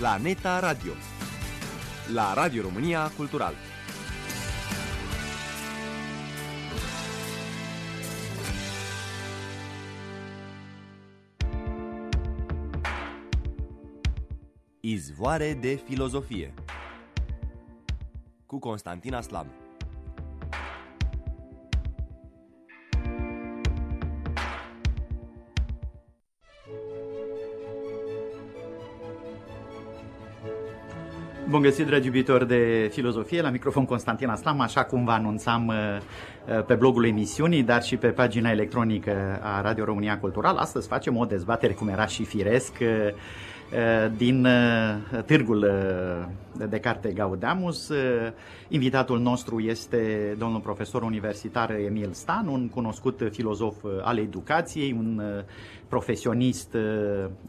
Planeta Radio la Radio România Cultural. Izvoare de filozofie cu Constantina Slam. Bun găsit, dragi iubitori de filozofie, la microfon Constantin Aslam, așa cum vă anunțam uh, uh, pe blogul emisiunii, dar și pe pagina electronică a Radio România Cultural. Astăzi facem o dezbatere, cum era și firesc, uh, din târgul de carte Gaudamus. Invitatul nostru este domnul profesor universitar Emil Stan, un cunoscut filozof al educației, un profesionist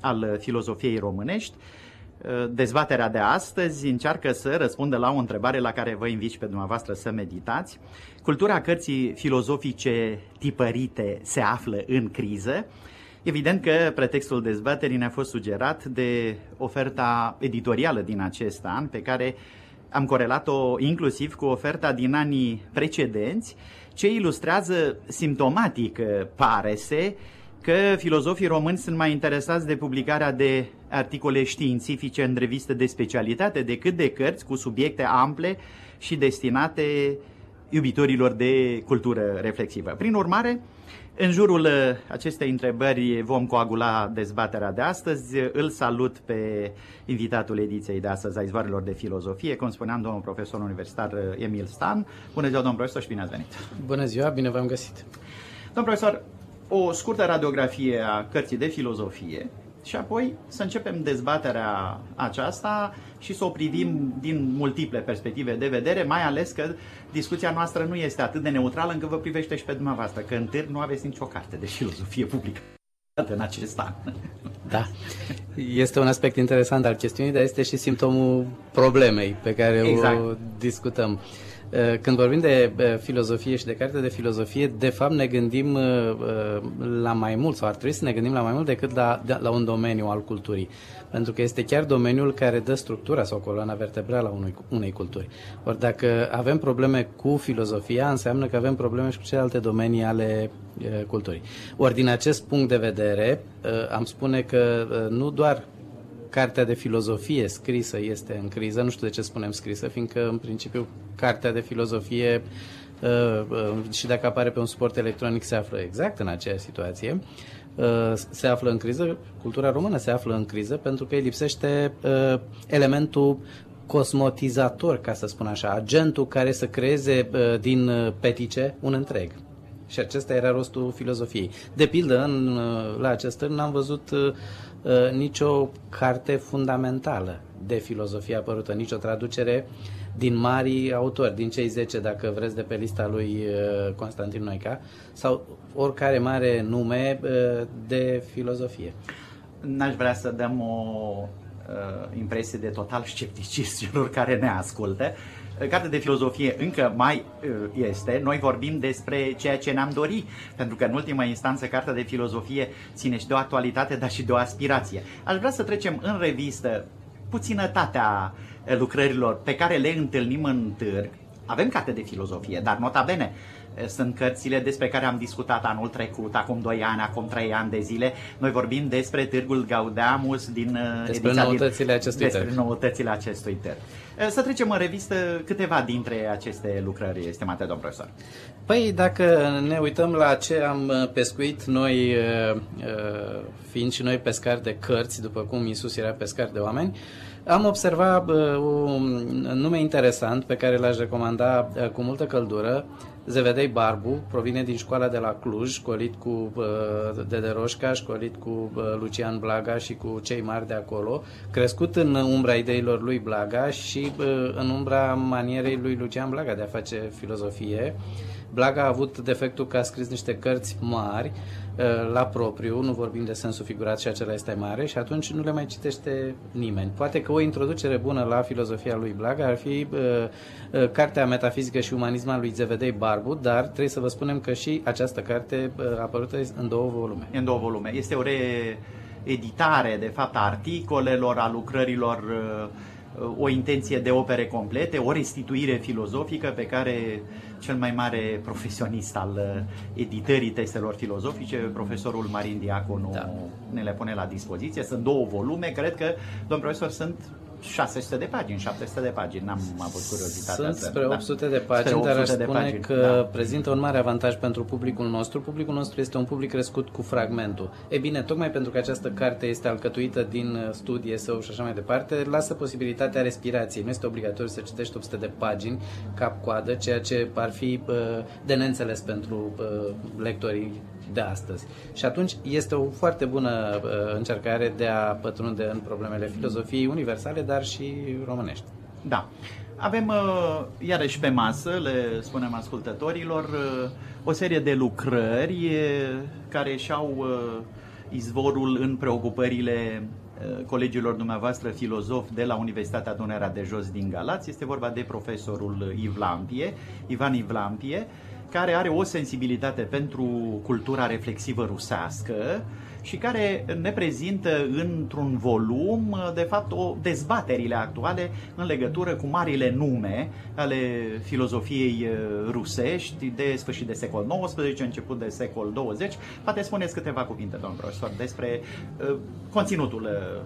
al filozofiei românești. Dezbaterea de astăzi încearcă să răspundă la o întrebare la care vă invit pe dumneavoastră să meditați. Cultura cărții filozofice tipărite se află în criză. Evident că pretextul dezbaterii ne-a fost sugerat de oferta editorială din acest an, pe care am corelat-o inclusiv cu oferta din anii precedenți, ce ilustrează simptomatic, pare se, că filozofii români sunt mai interesați de publicarea de articole științifice în reviste de specialitate decât de cărți cu subiecte ample și destinate iubitorilor de cultură reflexivă. Prin urmare, în jurul acestei întrebări vom coagula dezbaterea de astăzi. Îl salut pe invitatul ediției de astăzi a Izvoarelor de Filozofie, cum spuneam, domnul profesor universitar Emil Stan. Bună ziua, domnul profesor, și bine ați venit! Bună ziua, bine v-am găsit! Domnul profesor, o scurtă radiografie a cărții de filozofie și apoi să începem dezbaterea aceasta și să o privim din multiple perspective de vedere, mai ales că discuția noastră nu este atât de neutrală încât vă privește și pe dumneavoastră, că în târg nu aveți nicio carte de filozofie publică în acest an. Da, este un aspect interesant al chestiunii, dar este și simptomul problemei pe care exact. o discutăm. Eh, când vorbim de eh, filozofie și de carte de filozofie, de fapt ne gândim eh, la mai mult, sau ar trebui să ne gândim la mai mult decât la, la un domeniu al culturii. Pentru că este chiar domeniul care dă structura sau coloana vertebrală a unui, unei culturi. Ori dacă avem probleme cu filozofia, înseamnă că avem probleme și cu celelalte domenii ale culturii. Ori din acest punct de vedere, am spune că nu doar cartea de filozofie scrisă este în criză, nu știu de ce spunem scrisă, fiindcă în principiu cartea de filozofie uh, uh, și dacă apare pe un suport electronic se află exact în aceeași situație, uh, se află în criză, cultura română se află în criză pentru că îi lipsește elementul cosmotizator, ca să spun așa, agentul care să creeze din petice un întreg. Și acesta era rostul filozofiei. De pildă, în, la acest târn am văzut uh, nicio carte fundamentală de filozofie apărută, nicio traducere din mari autori, din cei 10, dacă vreți, de pe lista lui uh, Constantin Noica, sau oricare mare nume uh, de filozofie. N-aș vrea să dăm o uh, impresie de total scepticism celor care ne ascultă, uh, carte de filozofie încă mai uh, este, noi vorbim despre ceea ce ne-am dorit, pentru că în ultima instanță cartea de filozofie ține și de o actualitate, dar și de o aspirație. Aș vrea să trecem în revistă puținătatea uh, lucrărilor pe care le întâlnim în târg. Avem carte de filozofie, dar nota bene, Eh, sunt cărțile despre care am discutat anul trecut, acum 2 ani, acum 3 ani de zile. Noi vorbim despre Târgul Gaudeamus din eh, despre noutățile din, acestui despre târg. noutățile acestui târg. Eh, să trecem în revistă câteva dintre aceste lucrări, estimate domn profesor. Păi, dacă ne uităm la ce am pescuit noi, fiind și noi pescari de cărți, după cum Isus era pescar de oameni, am observat un nume interesant pe care l-aș recomanda cu multă căldură, Zevedei Barbu provine din școala de la Cluj, școlit cu uh, Dede Roșca, școlit cu uh, Lucian Blaga și cu cei mari de acolo, crescut în umbra ideilor lui Blaga și uh, în umbra manierei lui Lucian Blaga de a face filozofie. Blaga a avut defectul că a scris niște cărți mari, Uh, la propriu, nu vorbim de sensul figurat și acela este mare și atunci nu le mai citește nimeni. Poate că o introducere bună la filozofia lui Blaga ar fi uh, uh, cartea Metafizică și Umanism a lui Zevedei Barbu, dar trebuie să vă spunem că și această carte uh, a apărut în două volume. În două volume. Este o re editare, de fapt, a articolelor, a lucrărilor, o intenție de opere complete, o restituire filozofică pe care cel mai mare profesionist al editării testelor filozofice, profesorul Marin Diaconu, da. ne le pune la dispoziție. Sunt două volume, cred că, domn profesor, sunt 600 de pagini, 700 de pagini, n-am avut curiozitatea. Sunt spre 800 da. de pagini, 800 dar aș spune pagini, că da. prezintă un mare avantaj pentru publicul nostru. Publicul nostru este un public crescut cu fragmentul. E bine, tocmai pentru că această carte este alcătuită din studii, sau și așa mai departe, lasă posibilitatea respirației. Nu este obligatoriu să citești 800 de pagini cap-coadă, ceea ce ar fi uh, de neînțeles pentru uh, lectorii de astăzi. Și atunci este o foarte bună uh, încercare de a pătrunde în problemele filozofiei universale, dar și românești. Da. Avem, uh, iarăși pe masă, le spunem ascultătorilor, uh, o serie de lucrări care și-au izvorul în preocupările colegilor dumneavoastră filozofi de la Universitatea Dunărea de Jos din Galați. Este vorba de profesorul Ivlampie, Ivan Ivlampie, care are o sensibilitate pentru cultura reflexivă rusească și care ne prezintă într-un volum, de fapt, o dezbaterile actuale în legătură cu marile nume ale filozofiei uh, rusești de sfârșit de secol XIX, început de secol 20. Poate spuneți câteva cuvinte, domnul profesor, despre uh, conținutul uh,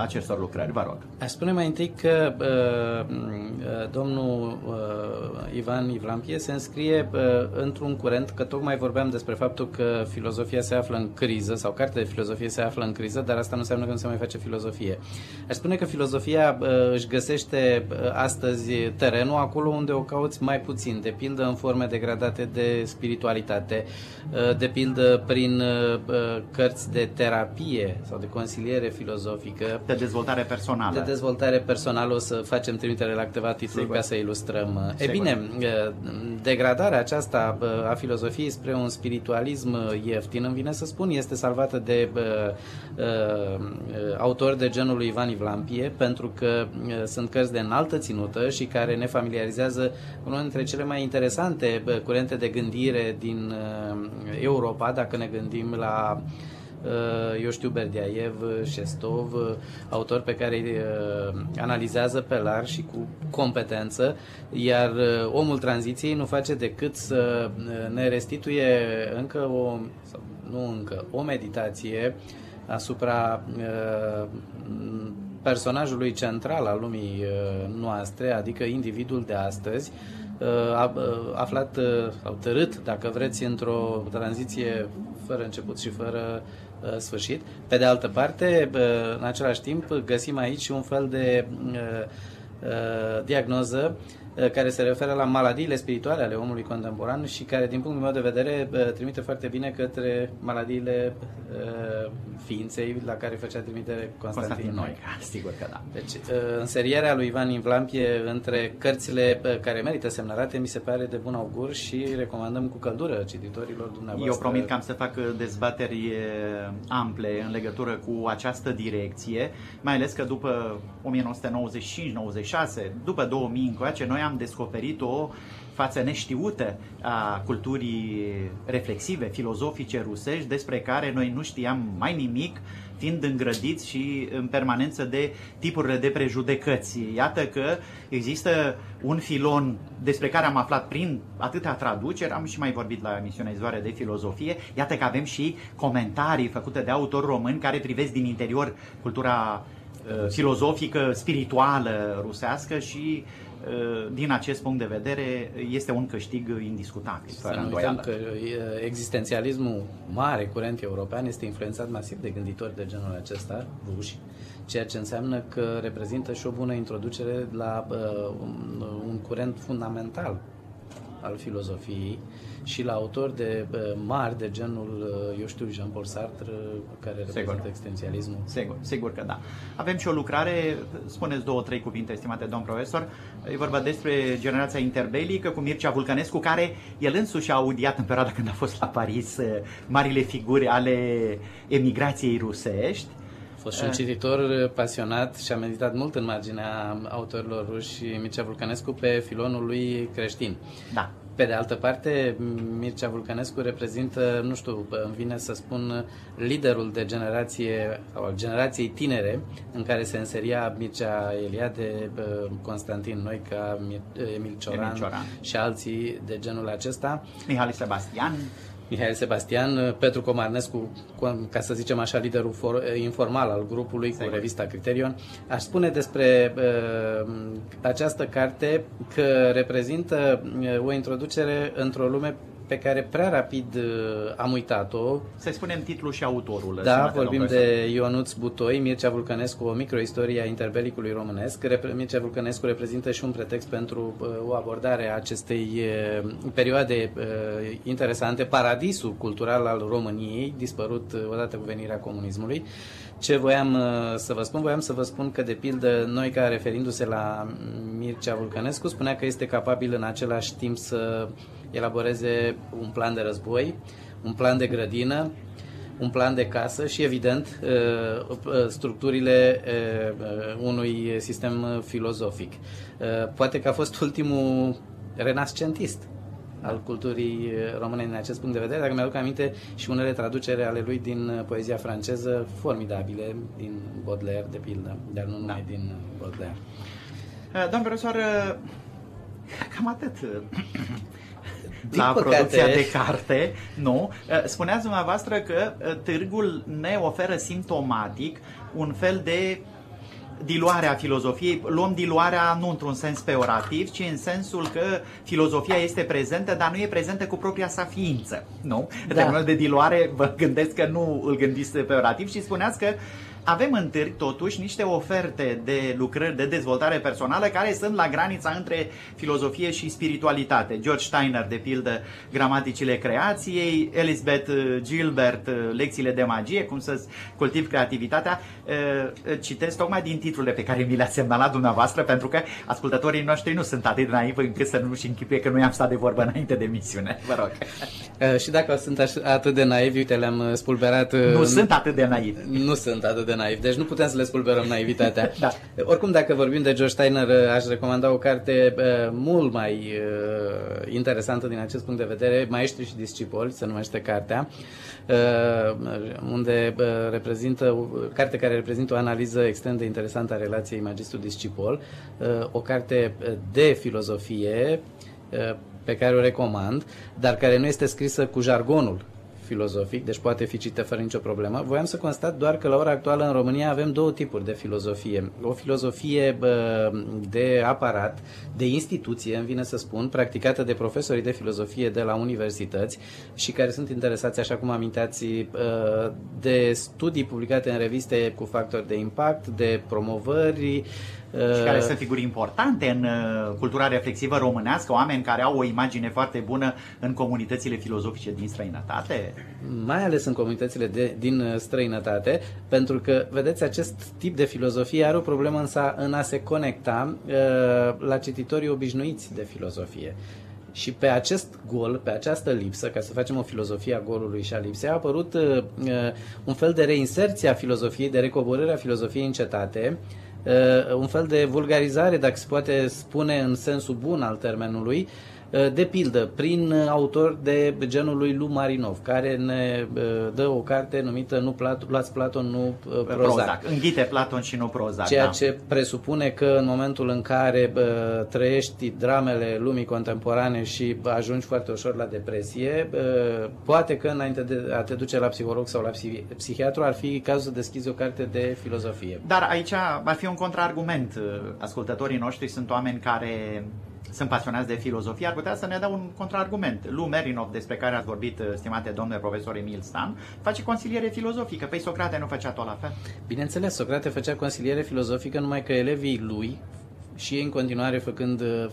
acestor lucrări, vă rog. Aș spune mai întâi că uh, uh, domnul uh, Ivan Ivlampie se înscrie uh, într-un curent, că tocmai vorbeam despre faptul că filozofia se află în criză, sau cartea de filozofie se află în criză, dar asta nu înseamnă că nu se mai face filozofie. Aș spune că filozofia uh, își găsește uh, astăzi terenul acolo unde o cauți mai puțin, de pildă în forme degradate de spiritualitate, uh, de pildă prin uh, uh cărți de terapie sau de consiliere filozofică, de dezvoltare personală. De dezvoltare personală o să facem trimitere la câteva titluri Sigur. ca să ilustrăm. Sigur. E bine, degradarea aceasta a filozofiei spre un spiritualism ieftin, îmi vine să spun, este salvată de autori de genul lui Ivan Ivlampie, pentru că sunt cărți de înaltă ținută și care ne familiarizează cu unul dintre cele mai interesante curente de gândire din Europa, dacă ne gândim la Uh, eu știu Berdiaev, Șestov, uh, autori pe care îi uh, analizează pe larg și cu competență, iar omul tranziției nu face decât să ne restituie încă o, sau nu încă, o meditație asupra personajului central al lumii noastre, adică individul de astăzi, aflat sau tărât, dacă vreți, într-o tranziție fără început și fără Uh, sfârșit. Pe de altă parte, uh, în același timp, găsim aici un fel de uh, diagnoză Eh, care se referă la maladiile spirituale ale omului contemporan și care, din punctul meu de vedere, eh, trimite foarte bine către maladiile eh, ființei la care făcea trimitere Constantin Noica. Sigur că da. Deci, înserierea lui Ivan Invlampie între cărțile care merită semnărate mi se pare de bun augur și recomandăm cu căldură cititorilor dumneavoastră. Eu promit că am să fac dezbateri ample în legătură cu această direcție, mai ales că după 1995-96, după 2000 încoace, noi am descoperit o față neștiută a culturii reflexive, filozofice rusești, despre care noi nu știam mai nimic, fiind îngrădiți și în permanență de tipurile de prejudecăți. Iată că există un filon despre care am aflat prin atâtea traduceri, am și mai vorbit la emisiunea Izvoare de filozofie, iată că avem și comentarii făcute de autori români care privesc din interior cultura uh, filozofică, spirituală rusească și uh, Uh, din acest punct de vedere, este un câștig indiscutabil. Să nu uităm că uh, existențialismul mare, curent european, este influențat masiv de gânditori de genul acesta, ruși, ceea ce înseamnă că reprezintă și o bună introducere la uh, un, un curent fundamental al filozofiei și la autori de mari de genul, eu știu, Jean-Paul Sartre, care reprezintă sigur. existențialismul. Sigur, sigur că da. Avem și o lucrare, spuneți două, trei cuvinte, estimate domn profesor, e vorba despre generația interbelică cu Mircea Vulcănescu, care el însuși a audiat în perioada când a fost la Paris marile figuri ale emigrației rusești a fost și un cititor pasionat și a meditat mult în marginea autorilor ruși Mircea Vulcănescu pe filonul lui creștin. Da. Pe de altă parte, Mircea Vulcănescu reprezintă, nu știu, îmi vine să spun, liderul de generație, sau al generației tinere, în care se înseria Mircea Eliade, Constantin Noica, Emil Cioran, Emil Cioran și alții de genul acesta. Mihai Sebastian. Mihail Sebastian, Petru Comarnescu, ca să zicem așa, liderul for, informal al grupului Sigur. cu revista Criterion, aș spune despre uh, această carte că reprezintă uh, o introducere într-o lume pe care prea rapid uh, am uitat-o. Să spunem titlul și autorul. Da, vorbim de Ionuț Butoi, Mircea Vulcănescu, o microistorie a interbelicului românesc. Mircea Vulcănescu reprezintă și un pretext pentru uh, o abordare a acestei uh, perioade interesante, paradisul cultural al României, dispărut odată cu venirea comunismului. Ce voiam să vă spun? Voiam să vă spun că, de pildă, noi ca referindu-se la Mircea Vulcănescu, spunea că este capabil în același timp să elaboreze un plan de război, un plan de grădină, un plan de casă și, evident, uh, uh, structurile uh, unui sistem filozofic. Poate că a fost ultimul renascentist al culturii române din acest punct de vedere, dacă mi-aduc aminte și unele traducere ale lui din poezia franceză formidabile, din Baudelaire, de pildă, dar nu numai da. din Baudelaire. Domn profesor, cam atât din la păcate... producția de carte, nu. Eh, spuneați dumneavoastră că eh, târgul ne oferă simptomatic un fel de diluarea filozofiei, luăm diluarea nu într-un sens peorativ, ci în sensul că filozofia este prezentă, dar nu e prezentă cu propria sa ființă. Nu? Da. Termenul de diluare, vă gândesc că nu îl gândiți peorativ și spuneați că avem în târg totuși niște oferte de lucrări de dezvoltare personală care sunt la granița între filozofie și spiritualitate. George Steiner, de pildă, gramaticile creației, Elizabeth Gilbert, lecțiile de magie, cum să cultiv creativitatea. Citesc tocmai din titlurile pe care mi le-ați semnalat dumneavoastră, pentru că ascultătorii noștri nu sunt atât de naivi încât să nu-și închipuie că noi am stat de vorbă înainte de misiune. Vă rog. Și dacă sunt atât de naivi, uite, le-am spulberat... Nu în... sunt atât de naivi. Nu sunt atât de naiv, deci nu putem să le spulberăm naivitatea. da. Oricum, dacă vorbim de George Steiner, uh, aș recomanda o carte uh, mult mai uh, interesantă din acest punct de vedere, Maestri și discipoli, se numește cartea, uh, unde uh, reprezintă, carte care reprezintă o analiză extrem de interesantă a relației magistru-discipol, uh, o carte de filozofie uh, pe care o recomand, dar care nu este scrisă cu jargonul filozofic, deci poate fi citită fără nicio problemă. Voiam să constat doar că la ora actuală în România avem două tipuri de filozofie. O filozofie bă, de aparat, de instituție, îmi vine să spun, practicată de profesorii de filozofie de la universități și care sunt interesați, așa cum aminteați, de studii publicate în reviste cu factori de impact, de promovări, și care sunt figuri importante în uh, cultura reflexivă românească, oameni care au o imagine foarte bună în comunitățile filozofice din străinătate? Mai ales în comunitățile de, din uh, străinătate, pentru că, vedeți, acest tip de filozofie are o problemă însă în a se conecta uh, la cititorii obișnuiți de filozofie. Și pe acest gol, pe această lipsă, ca să facem o filozofie a golului și a lipsei, a apărut uh, un fel de reinserție a filozofiei, de recoborâre a filozofiei în cetate, uh, Uh, un fel de vulgarizare, dacă se poate spune în sensul bun al termenului, uh, de pildă, prin autor de genul lui Lu Marinov, care ne uh, dă o carte numită Nu Plat- luați Platon, nu Prozac. Prozac. Înghite Platon și nu Prozac. Ceea da. ce presupune că în momentul în care bă, trăiești dramele lumii contemporane și ajungi foarte ușor la depresie, bă, poate că înainte de a te duce la psiholog sau la psihiatru ar fi cazul să deschizi o carte de filozofie. Dar aici ar fi un contraargument. Ascultătorii noștri sunt oameni care sunt pasionați de filozofie, ar putea să ne dea un contraargument. Lu Merinov, despre care ați vorbit, stimate domnule profesor Emil Stan, face consiliere filozofică. Păi Socrate nu făcea tot la fel? Bineînțeles, Socrate făcea consiliere filozofică, numai că elevii lui, și ei în continuare făcând uh,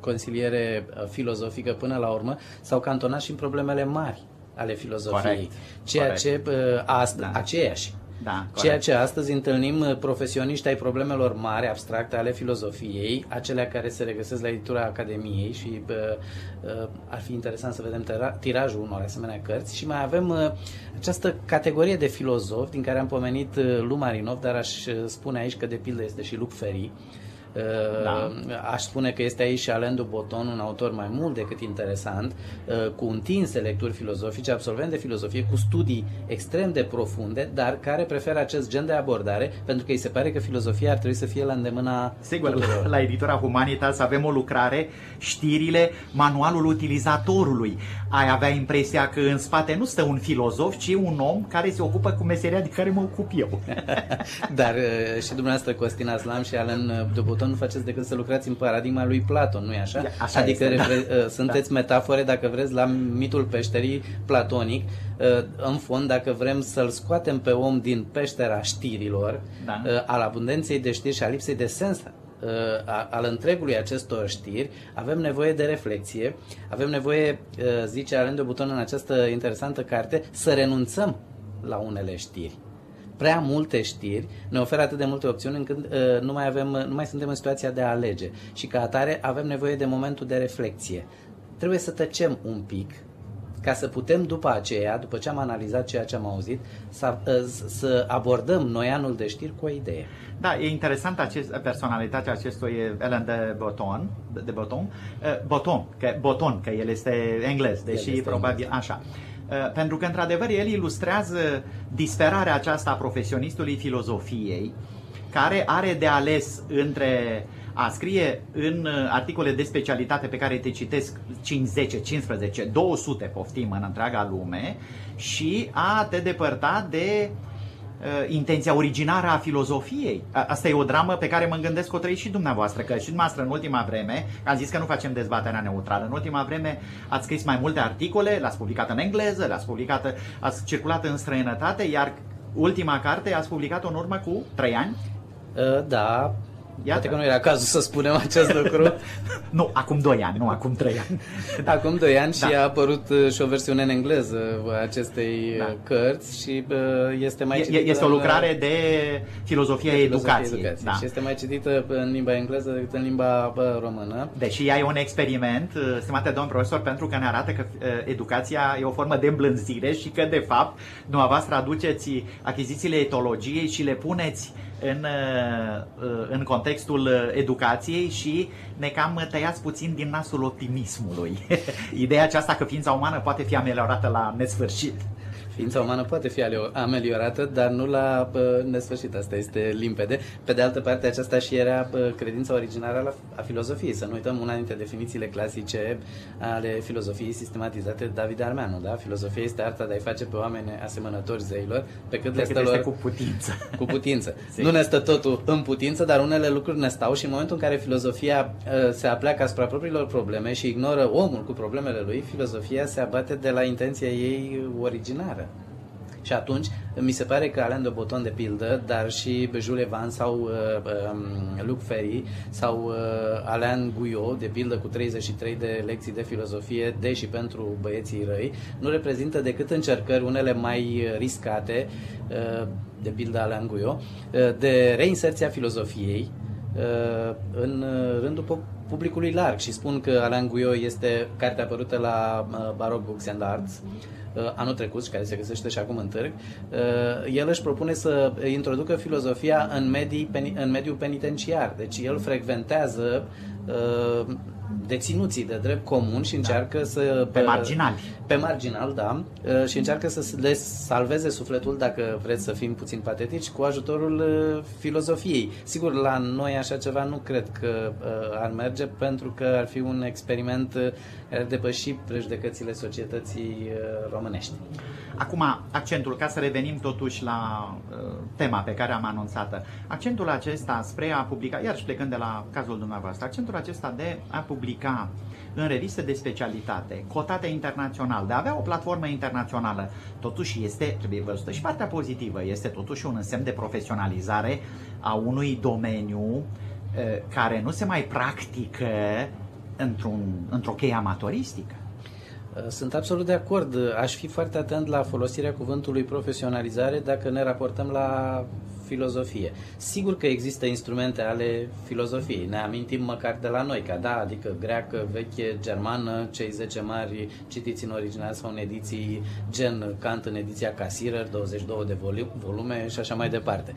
consiliere uh, filozofică până la urmă, s-au cantonat și în problemele mari ale filozofiei. Corect. Ceea Corect. ce uh, asta, da. aceeași da, Ceea ce astăzi întâlnim uh, profesioniști ai problemelor mari, abstracte ale filozofiei, acelea care se regăsesc la editura Academiei și bă, uh, ar fi interesant să vedem tirajul unor asemenea cărți. Și mai avem uh, această categorie de filozofi din care am pomenit Lu Marinov, dar aș spune aici că de pildă este și Luc Ferry, Da. Aș spune că este aici și Alain Duboton, un autor mai mult decât interesant, cu întinse lecturi filozofice, absolvent de filozofie, cu studii extrem de profunde, dar care preferă acest gen de abordare, pentru că îi se pare că filozofia ar trebui să fie la îndemâna Sigur, tuturor. la editura Humanitas avem o lucrare, știrile, manualul utilizatorului. Ai avea impresia că în spate nu stă un filozof, ci un om care se ocupă cu meseria de care mă ocup eu. dar și dumneavoastră, Costina Slam și Alain Duboton, nu faceți decât să lucrați în paradigma lui Platon, nu-i așa? așa adică este, repre- da. sunteți da. metafore, dacă vreți, la mitul peșterii platonic. În fond, dacă vrem să-l scoatem pe om din peștera știrilor, da. al abundenței de știri și a lipsei de sens al întregului acestor știri, avem nevoie de reflexie, avem nevoie, zice Alain de Buton în această interesantă carte, să renunțăm la unele știri prea multe știri ne oferă atât de multe opțiuni încât uh, nu, mai avem, nu mai suntem în situația de a alege și ca atare avem nevoie de momentul de reflexie. Trebuie să tăcem un pic ca să putem după aceea, după ce am analizat ceea ce am auzit, să, uh, să abordăm noi anul de știri cu o idee. Da, e interesant acest, personalitatea acestui Ellen de Boton, de Boton, uh, Boton, că, Boton, că el este englez, deși el este probabil englez. așa. Pentru că, într-adevăr, el ilustrează disperarea aceasta a profesionistului filozofiei, care are de ales între a scrie în articole de specialitate pe care te citesc 5, 10, 15, 200 poftim în întreaga lume și a te depărta de uh, intenția originară a filozofiei. Asta e o dramă pe care mă gândesc că o trăiți și dumneavoastră, că și dumneavoastră în ultima vreme, am zis că nu facem dezbaterea neutrală, în ultima vreme ați scris mai multe articole, le-ați publicat în engleză, le-ați publicat, ați circulat în străinătate, iar ultima carte ați publicat-o în urmă cu 3 ani? Uh, da, Iată. Poate că nu era cazul să spunem acest lucru. nu, acum 2 ani, nu acum 3 ani. Acum 2 ani da. și a apărut și o versiune în engleză a acestei da. cărți și este mai citită Este o lucrare în, de filozofia de educației. educației. Da. Și este mai citită în limba engleză decât în limba română. Deși ea e un experiment, stimate domn profesor, pentru că ne arată că educația e o formă de îmblânzire și că, de fapt, dumneavoastră aduceți achizițiile etologiei și le puneți în, în contextul educației și ne cam tăiați puțin din nasul optimismului. Ideea aceasta că ființa umană poate fi ameliorată la nesfârșit. Ființa umană poate fi ameliorată, dar nu la uh, nesfârșit. Asta este limpede. Pe de altă parte, aceasta și era uh, credința originară la, a filozofiei. Să nu uităm una dintre definițiile clasice ale filozofiei sistematizate de David Armeanu. Da? Filozofia este arta de a-i face pe oameni asemănători zeilor, pe cât le stă lor... cu putință. Cu putință. nu ne stă totul în putință, dar unele lucruri ne stau și în momentul în care filozofia uh, se apleacă asupra propriilor probleme și ignoră omul cu problemele lui, filozofia se abate de la intenția ei originară. Și atunci, mi se pare că Alain de Botton, de pildă, dar și Jules Evans sau uh, um, Luc Ferry sau uh, Alain Guyot, de pildă, cu 33 de lecții de filozofie, deși pentru băieții răi, nu reprezintă decât încercări, unele mai riscate, uh, de pildă Alain Guyot, uh, de reinserția filozofiei uh, în rândul publicului larg. Și spun că Alain Guyot este carte apărută la uh, Baroque Books and Arts anul trecut și care se găsește și acum în târg, el își propune să introducă filozofia în, medii, în mediul penitenciar. Deci el frecventează deținuții de drept comun și încearcă da. să... Pe marginali. Pe marginal, da. Și încearcă să le salveze sufletul, dacă vreți să fim puțin patetici, cu ajutorul filozofiei. Sigur, la noi așa ceva nu cred că ar merge, pentru că ar fi un experiment care ar depăși prejudecățile societății românești. Acum, accentul, ca să revenim totuși la uh, tema pe care am anunțat-o, accentul acesta spre a publica, iar și plecând de la cazul dumneavoastră, accentul acesta de a publica în reviste de specialitate, cotate internațional, de a avea o platformă internațională, totuși este, trebuie văzută și partea pozitivă, este totuși un însemn de profesionalizare a unui domeniu uh, care nu se mai practică într-un, într-o cheie amatoristică. Sunt absolut de acord. Aș fi foarte atent la folosirea cuvântului profesionalizare dacă ne raportăm la filozofie. Sigur că există instrumente ale filozofiei. Ne amintim măcar de la noi, ca da, adică greacă, veche, germană, cei 10 mari citiți în original sau în ediții gen Kant în ediția Cassirer, 22 de volume și așa mai departe.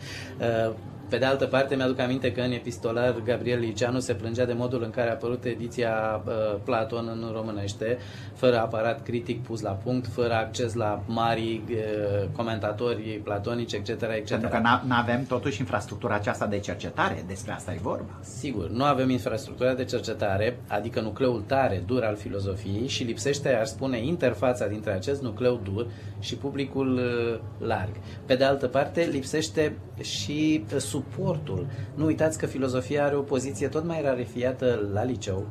Pe de altă parte, mi-aduc aminte că în epistolar Gabriel Liceanu se plângea de modul în care a apărut ediția uh, Platon în românește, fără aparat critic pus la punct, fără acces la mari uh, comentatori platonici, etc. etc. Pentru că nu avem totuși infrastructura aceasta de cercetare, despre asta e vorba. Sigur, nu avem infrastructura de cercetare, adică nucleul tare, dur al filozofiei și lipsește, aș spune, interfața dintre acest nucleu dur și publicul uh, larg. Pe de altă parte, lipsește și uh, suportul. Nu uitați că filozofia are o poziție tot mai rarefiată la liceu,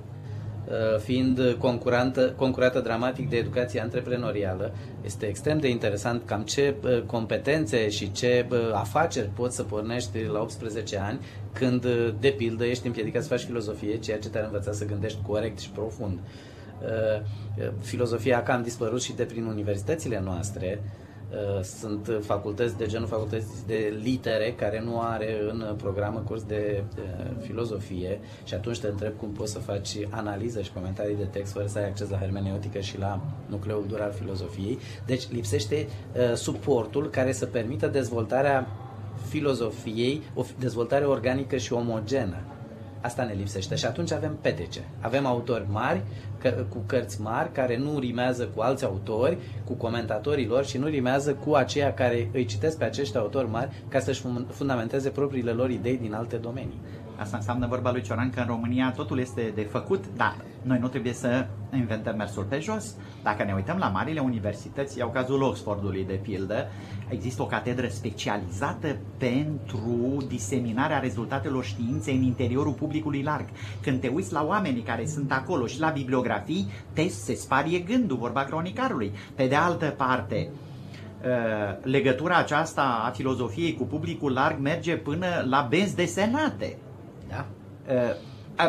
uh, fiind concurantă, concurată dramatic de educația antreprenorială. Este extrem de interesant cam ce competențe și ce afaceri poți să pornești la 18 ani când, de pildă, ești împiedicat să faci filozofie, ceea ce te-ar învăța să gândești corect și profund. Filozofia a cam dispărut și de prin universitățile noastre, Uh, sunt facultăți de genul facultăți de litere care nu are în programă curs de filozofie și atunci te întreb cum poți să faci analiză și comentarii de text fără să ai acces la hermeneutică și la nucleul dur al filozofiei. Deci lipsește uh, suportul care să permită dezvoltarea filozofiei, o dezvoltare organică și omogenă Asta ne lipsește și atunci avem petece. Avem autori mari, că, cu cărți mari, care nu rimează cu alți autori, cu comentatorii lor și nu rimează cu aceia care îi citesc pe acești autori mari ca să-și fundamenteze propriile lor idei din alte domenii. Asta înseamnă vorba lui Cioran că în România totul este de făcut, dar noi nu trebuie să inventăm mersul pe jos. Dacă ne uităm la marile universități, iau cazul Oxfordului de pildă, există o catedră specializată pentru diseminarea rezultatelor științei în interiorul publicului larg. Când te uiți la oamenii care sunt acolo și la bibliografii, te se sparie gândul, vorba cronicarului. Pe de altă parte, uh, legătura aceasta a filozofiei cu publicul larg merge până la benzi desenate. Da?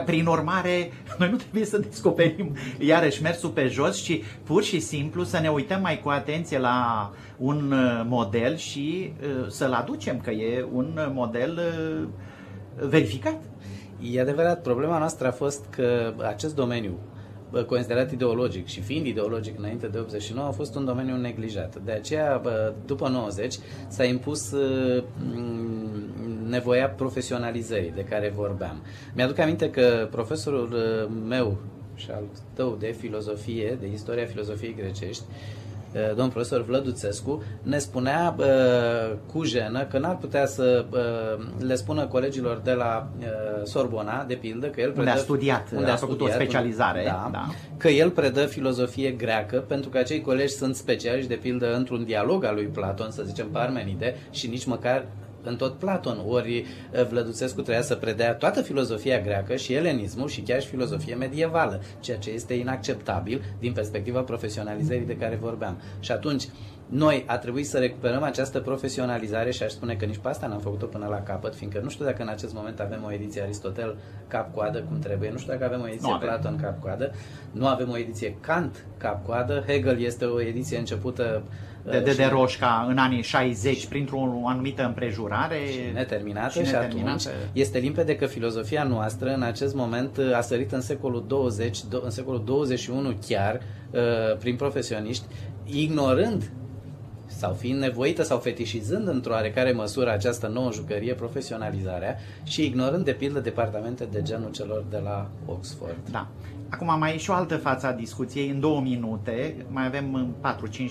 Prin urmare, noi nu trebuie să descoperim iarăși mersul pe jos, ci pur și simplu să ne uităm mai cu atenție la un model și să-l aducem, că e un model verificat. E adevărat, problema noastră a fost că acest domeniu considerat ideologic și fiind ideologic înainte de 89 a fost un domeniu neglijat. De aceea, după 90, s-a impus nevoia profesionalizării de care vorbeam. Mi-aduc aminte că profesorul meu și al tău de filozofie, de istoria filozofiei grecești, Eh, domnul profesor Vlăduțescu, ne spunea uh, cu jenă că n-ar putea să uh, le spună colegilor de la uh, Sorbona, de pildă, că el predă... Unde a studiat, unde a, a făcut studiat, o specializare. Unde, da, da. Că el predă filozofie greacă, pentru că acei colegi sunt specialiști, de pildă, într-un dialog al lui Platon, să zicem, Parmenide, și nici măcar în tot Platon, ori eh, Vlăduțescu trebuia să predea toată filozofia greacă și elenismul și chiar și filozofie medievală, ceea ce este inacceptabil din perspectiva profesionalizării de care vorbeam. Și atunci, noi a trebuit să recuperăm această profesionalizare și aș spune că nici pe asta n-am făcut-o până la capăt, fiindcă nu știu dacă în acest moment avem o ediție Aristotel cap-coadă cum trebuie, nu știu dacă avem o ediție nu Platon cap-coadă, nu avem o ediție Kant cap-coadă, Hegel este o ediție începută de, de, de Roșca în anii 60 printr-o anumită împrejurare. Și neterminată și, și atunci este limpede că filozofia noastră în acest moment a sărit în secolul 20, în secolul 21 chiar, uh, prin profesioniști, ignorând sau fiind nevoită sau fetișizând într-o oarecare măsură această nouă jucărie, profesionalizarea și ignorând de pildă departamente de genul celor de la Oxford. Da. Acum mai e și o altă față a discuției, în două minute, mai avem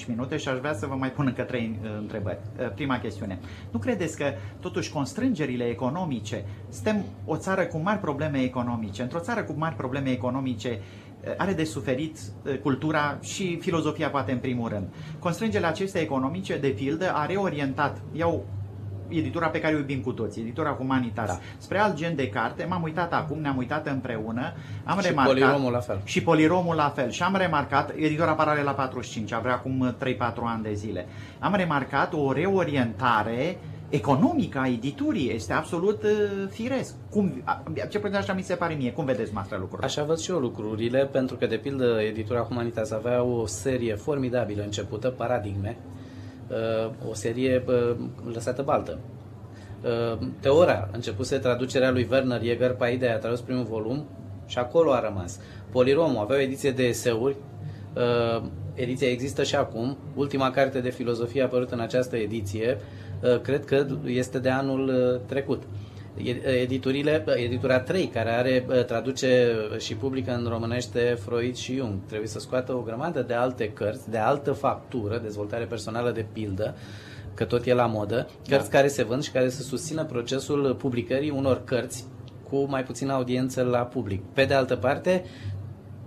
4-5 minute și aș vrea să vă mai pun încă trei uh, întrebări. Uh, prima chestiune. Nu credeți că totuși constrângerile economice, suntem o țară cu mari probleme economice, într-o țară cu mari probleme economice uh, are de suferit cultura și filozofia poate în primul rând. Constrângerile acestea economice, de pildă, a reorientat, iau editura pe care o iubim cu toții, editura Humanitas. Da. Spre alt gen de carte, m-am uitat acum, ne-am uitat împreună, am și remarcat... Poliromul la fel. Și Poliromul la fel. Și am remarcat, editura Paralela 45, avea acum 3-4 ani de zile, am remarcat o reorientare economică a editurii este absolut uh, firesc. Cum, ce putea așa mi se pare mie. Cum vedeți masă lucrurile? Așa văd și eu lucrurile, pentru că, de pildă, editura Humanitas avea o serie formidabilă începută, Paradigme, Uh, o serie uh, lăsată baltă. Uh, Teora începuse traducerea lui Werner Jäger, Paide a tradus primul volum și acolo a rămas. Poliromu avea o ediție de eseuri, ediția există și acum, ultima carte de filozofie a apărut în această ediție, cred că este de anul trecut. Editurile, editura 3, care are, traduce și publică în românește Freud și Jung, trebuie să scoată o grămadă de alte cărți, de altă factură, dezvoltare personală de pildă, că tot e la modă, cărți da. care se vând și care să susțină procesul publicării unor cărți cu mai puțină audiență la public. Pe de altă parte,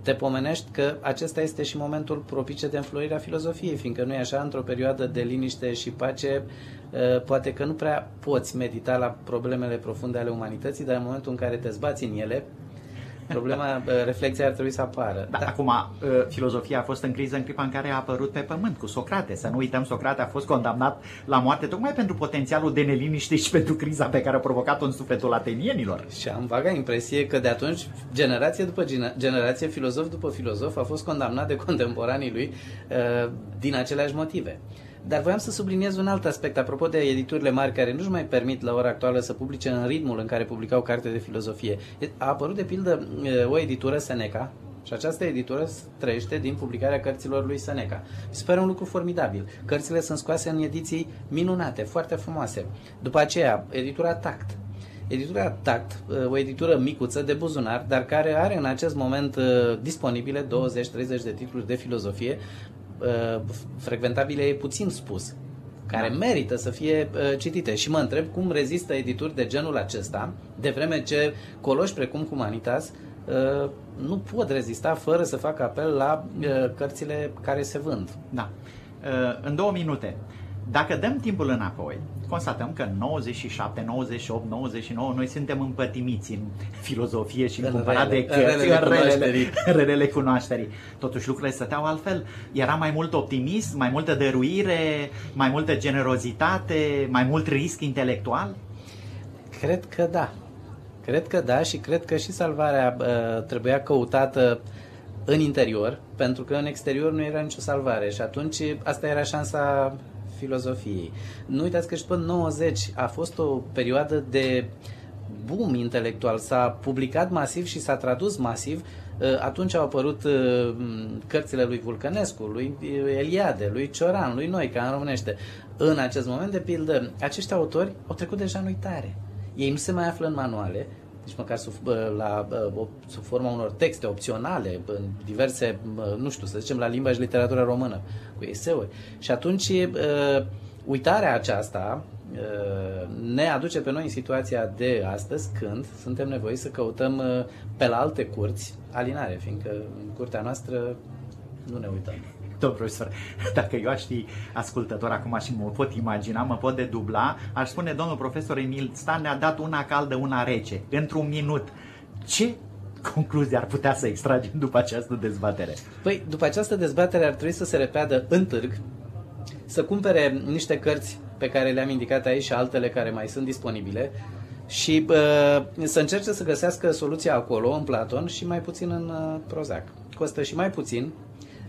te pomenești că acesta este și momentul propice de înflorirea filozofiei, fiindcă nu e așa, într-o perioadă de liniște și pace, ă, poate că nu prea poți medita la problemele profunde ale umanității, dar în momentul în care te zbați în ele, Problema, reflexia ar trebui să apară. Da, da. Acum, ă, filozofia a fost în criză în clipa în care a apărut pe pământ cu Socrate. Să nu uităm, Socrate a fost condamnat la moarte tocmai pentru potențialul de neliniște și pentru criza pe care a provocat-o în sufletul atenienilor. Și am vaga impresie că de atunci, generație după generație, filozof după filozof, a fost condamnat de contemporanii lui ă, din aceleași motive. Dar voiam să subliniez un alt aspect, apropo de editurile mari care nu-și mai permit la ora actuală să publice în ritmul în care publicau carte de filozofie. A apărut, de pildă, o editură Seneca, și această editură trăiește din publicarea cărților lui Seneca. Mi se pare un lucru formidabil. Cărțile sunt scoase în ediții minunate, foarte frumoase. După aceea, editura Tact. Editura Tact, o editură micuță de buzunar, dar care are în acest moment disponibile 20-30 de titluri de filozofie, Uh, frecventabile e puțin spus, care da. merită să fie uh, citite. Și mă întreb cum rezistă edituri de genul acesta, de vreme ce coloși precum Humanitas uh, nu pot rezista fără să facă apel la uh, cărțile care se vând. Da. Uh, în două minute, dacă dăm timpul înapoi, constatăm că în 97, 98, 99 noi suntem împătimiți în filozofie și în cumpărat de cărți, în relele, relele cunoașterii. Totuși lucrurile stăteau altfel. Era mai mult optimism, mai multă dăruire, mai multă generozitate, mai mult risc intelectual? Cred că da. Cred că da și cred că și salvarea uh, trebuia căutată în interior, pentru că în exterior nu era nicio salvare și atunci asta era șansa filozofiei. Nu uitați că și până 90 a fost o perioadă de boom intelectual. S-a publicat masiv și s-a tradus masiv. Uh, atunci au apărut uh, cărțile lui Vulcănescu, lui Eliade, lui Cioran, lui Noica în românește. În acest moment, de pildă, acești autori au trecut deja în uitare. Ei nu se mai află în manuale, nici măcar sub, la, sub forma unor texte opționale, în diverse, nu știu, să zicem, la limba și literatura română, cu eseuri. Și atunci, uitarea aceasta ne aduce pe noi în situația de astăzi, când suntem nevoiți să căutăm pe la alte curți alinare, fiindcă în curtea noastră nu ne uităm. Domn profesor, dacă eu aș fi ascultător acum și mă pot imagina, mă pot dedubla, aș spune domnul profesor Emil Stan ne-a dat una caldă, una rece, într-un minut. Ce concluzie ar putea să extragem după această dezbatere? Păi, după această dezbatere ar trebui să se repeadă în târg, să cumpere niște cărți pe care le-am indicat aici și altele care mai sunt disponibile și uh, să încerce să găsească soluția acolo, în Platon, și mai puțin în uh, Prozac. Costă și mai puțin,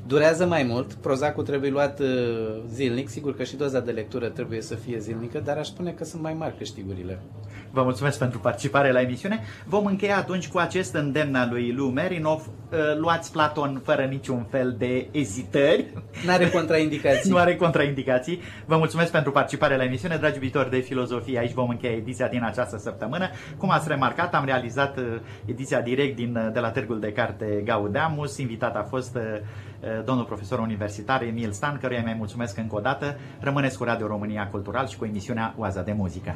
Durează mai mult, Prozacul trebuie luat uh, zilnic, sigur că și doza de lectură trebuie să fie zilnică, dar aș spune că sunt mai mari câștigurile. Vă mulțumesc pentru participare la emisiune. Vom încheia atunci cu acest îndemn al lui Lu Merinov. Uh, luați Platon fără niciun fel de ezitări. Nu are contraindicații. nu are contraindicații. Vă mulțumesc pentru participare la emisiune, dragi iubitori de filozofie. Aici vom încheia ediția din această săptămână. Cum ați remarcat, am realizat uh, ediția direct din, de la Târgul de Carte Gaudeamus. Invitat a fost Eh, domnul profesor universitar Emil Stan, căruia mai mulțumesc încă o dată. Rămâneți cu Radio România Cultural și cu emisiunea Oaza de Muzică.